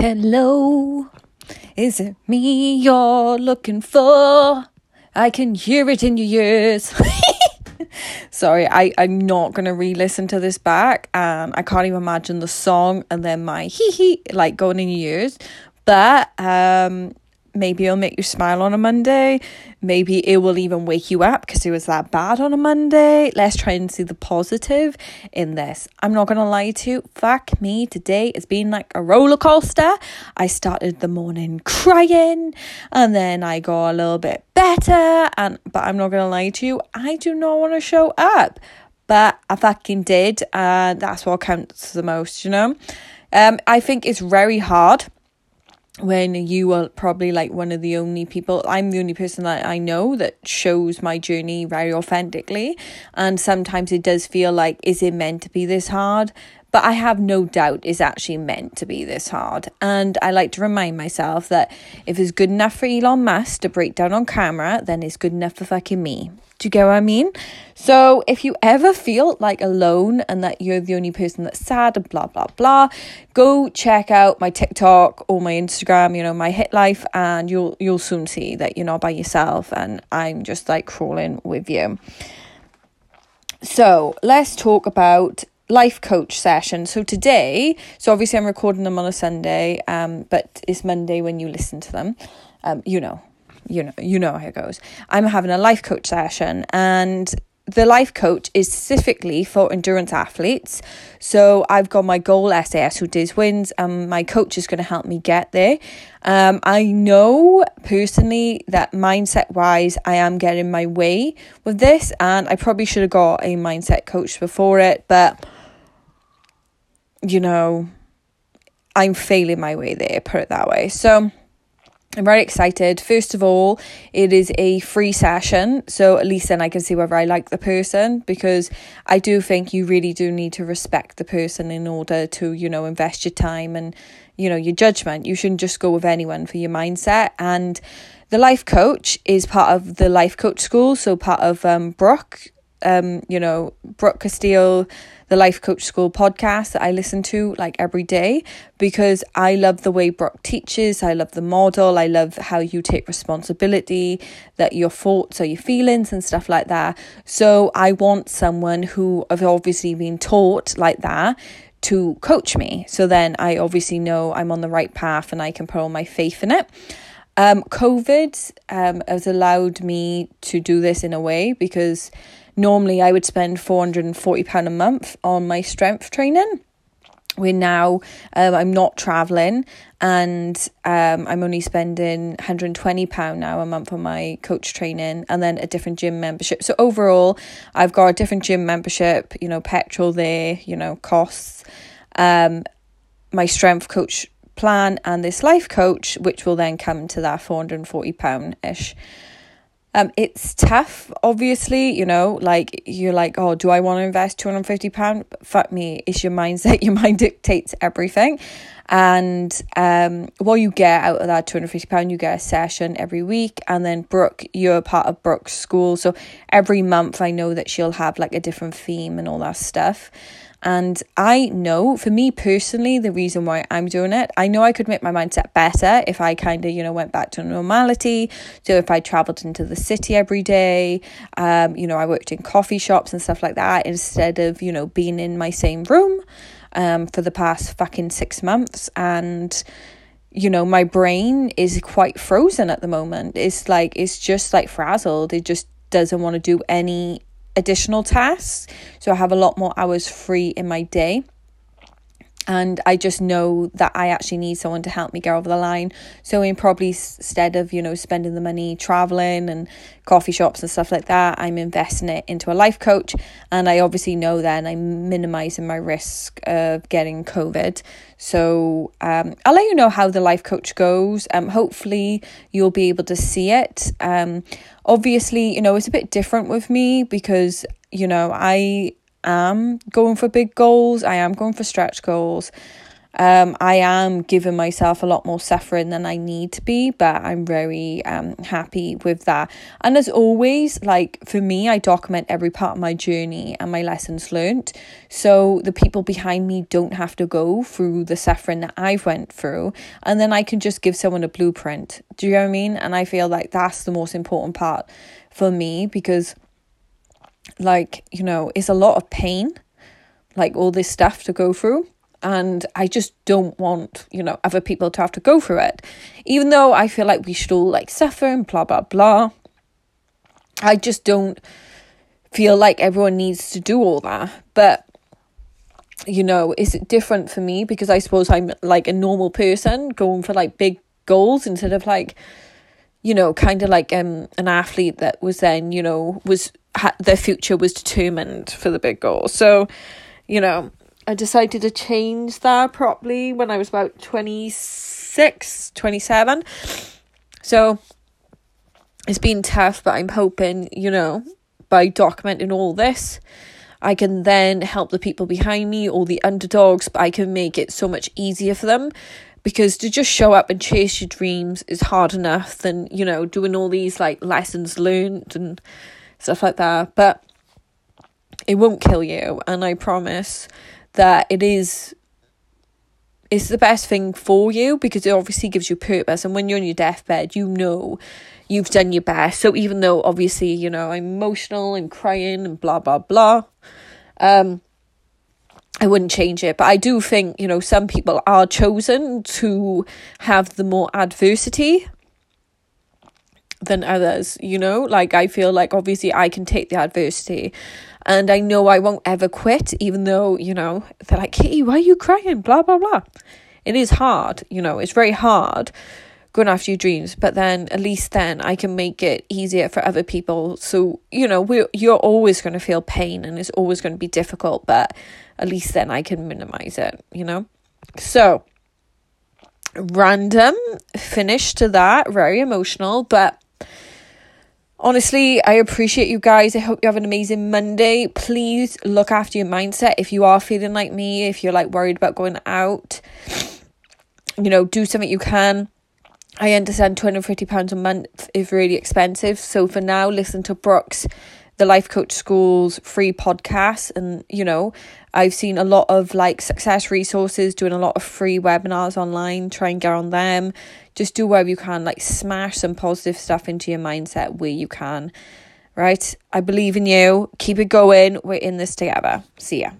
Hello, is it me you're looking for? I can hear it in your ears. Sorry, I, I'm not gonna re listen to this back and I can't even imagine the song and then my hee hee like going in your ears. But um maybe it'll make you smile on a Monday. Maybe it will even wake you up because it was that bad on a Monday. Let's try and see the positive in this. I'm not gonna lie to you, fuck me, today it's been like a roller coaster. I started the morning crying and then I got a little bit better and but I'm not gonna lie to you, I do not want to show up. But I fucking did, and that's what counts the most, you know. Um, I think it's very hard when you are probably like one of the only people i'm the only person that i know that shows my journey very authentically. And sometimes it does feel like is it meant to be this hard but I have no doubt it's actually meant to be this hard. And I like to remind myself that if it's good enough for Elon Musk to break down on camera, then it's good enough for fucking me. Do you get what I mean? So if you ever feel like alone and that you're the only person that's sad and blah blah blah, go check out my TikTok or my Instagram, you know, my hit life, and you'll you'll soon see that you're not by yourself and I'm just like crawling with you. So let's talk about life coach session. So today, so obviously I'm recording them on a Sunday, um, but it's Monday when you listen to them. Um, you know, you know, you know how it goes. I'm having a life coach session, and the life coach is specifically for endurance athletes. So I've got my goal SAS Who Dares Wins, and my coach is going to help me get there. Um, I know personally that mindset wise, I am getting my way with this, and I probably should have got a mindset coach before it, but you know, I'm failing my way there, put it that way. So I'm very excited. First of all, it is a free session, so at least then I can see whether I like the person because I do think you really do need to respect the person in order to, you know, invest your time and, you know, your judgment. You shouldn't just go with anyone for your mindset. And the life coach is part of the life coach school, so part of um Brooke, um, you know, Brooke Castillo the Life Coach School podcast that I listen to like every day because I love the way Brooke teaches. I love the model. I love how you take responsibility, that your thoughts are your feelings and stuff like that. So I want someone who have obviously been taught like that to coach me. So then I obviously know I'm on the right path and I can put all my faith in it. Um, COVID um, has allowed me to do this in a way because normally I would spend £440 a month on my strength training. We're now, um, I'm not traveling and um, I'm only spending £120 now a month on my coach training and then a different gym membership. So overall, I've got a different gym membership, you know, petrol there, you know, costs, um, my strength coach plan and this life coach, which will then come to that £440 ish. Um, it's tough, obviously, you know, like you're like, oh, do I want to invest two hundred fifty pound? Fuck me, it's your mindset. Your mind dictates everything, and um, what you get out of that two hundred fifty pound, you get a session every week, and then Brooke, you're part of Brooke's school, so every month I know that she'll have like a different theme and all that stuff. And I know for me personally, the reason why I'm doing it, I know I could make my mindset better if I kind of, you know, went back to normality. So if I traveled into the city every day, um, you know, I worked in coffee shops and stuff like that instead of, you know, being in my same room um, for the past fucking six months. And, you know, my brain is quite frozen at the moment. It's like, it's just like frazzled. It just doesn't want to do any additional tasks. So I have a lot more hours free in my day. And I just know that I actually need someone to help me get over the line. So, in probably instead of, you know, spending the money traveling and coffee shops and stuff like that, I'm investing it into a life coach. And I obviously know then I'm minimizing my risk of getting COVID. So, um, I'll let you know how the life coach goes. Um, hopefully, you'll be able to see it. Um, obviously, you know, it's a bit different with me because, you know, I am going for big goals, I am going for stretch goals. Um, I am giving myself a lot more suffering than I need to be, but I'm very um happy with that. And as always, like for me, I document every part of my journey and my lessons learned, so the people behind me don't have to go through the suffering that I've went through, and then I can just give someone a blueprint. Do you know what I mean? And I feel like that's the most important part for me because, like you know, it's a lot of pain, like all this stuff to go through and I just don't want, you know, other people to have to go through it. Even though I feel like we should all like suffer and blah blah blah. I just don't feel like everyone needs to do all that. But you know, is it different for me because I suppose I'm like a normal person going for like big goals instead of like you know, kind of like um an athlete that was then, you know, was ha- their future was determined for the big goal. So, you know, I decided to change that properly when I was about 26, 27. So it's been tough, but I'm hoping, you know, by documenting all this, I can then help the people behind me or the underdogs, but I can make it so much easier for them. Because to just show up and chase your dreams is hard enough than, you know, doing all these like lessons learned and stuff like that. But it won't kill you, and I promise that it is it's the best thing for you because it obviously gives you purpose and when you're on your deathbed you know you've done your best so even though obviously you know i'm emotional and crying and blah blah blah um I wouldn't change it, but I do think, you know, some people are chosen to have the more adversity than others, you know? Like, I feel like obviously I can take the adversity and I know I won't ever quit, even though, you know, they're like, Kitty, why are you crying? Blah, blah, blah. It is hard, you know, it's very hard going after your dreams, but then at least then I can make it easier for other people. So, you know, we you're always going to feel pain and it's always going to be difficult, but at least then I can minimize it, you know? So, random finish to that, very emotional, but Honestly, I appreciate you guys. I hope you have an amazing Monday. Please look after your mindset if you are feeling like me, if you're like worried about going out. You know, do something you can. I understand £250 a month is really expensive. So for now, listen to Brooke's, the Life Coach School's free podcast. And, you know, I've seen a lot of like success resources doing a lot of free webinars online. Try and get on them just do whatever you can, like smash some positive stuff into your mindset where you can. Right? I believe in you. Keep it going. We're in this together. See ya.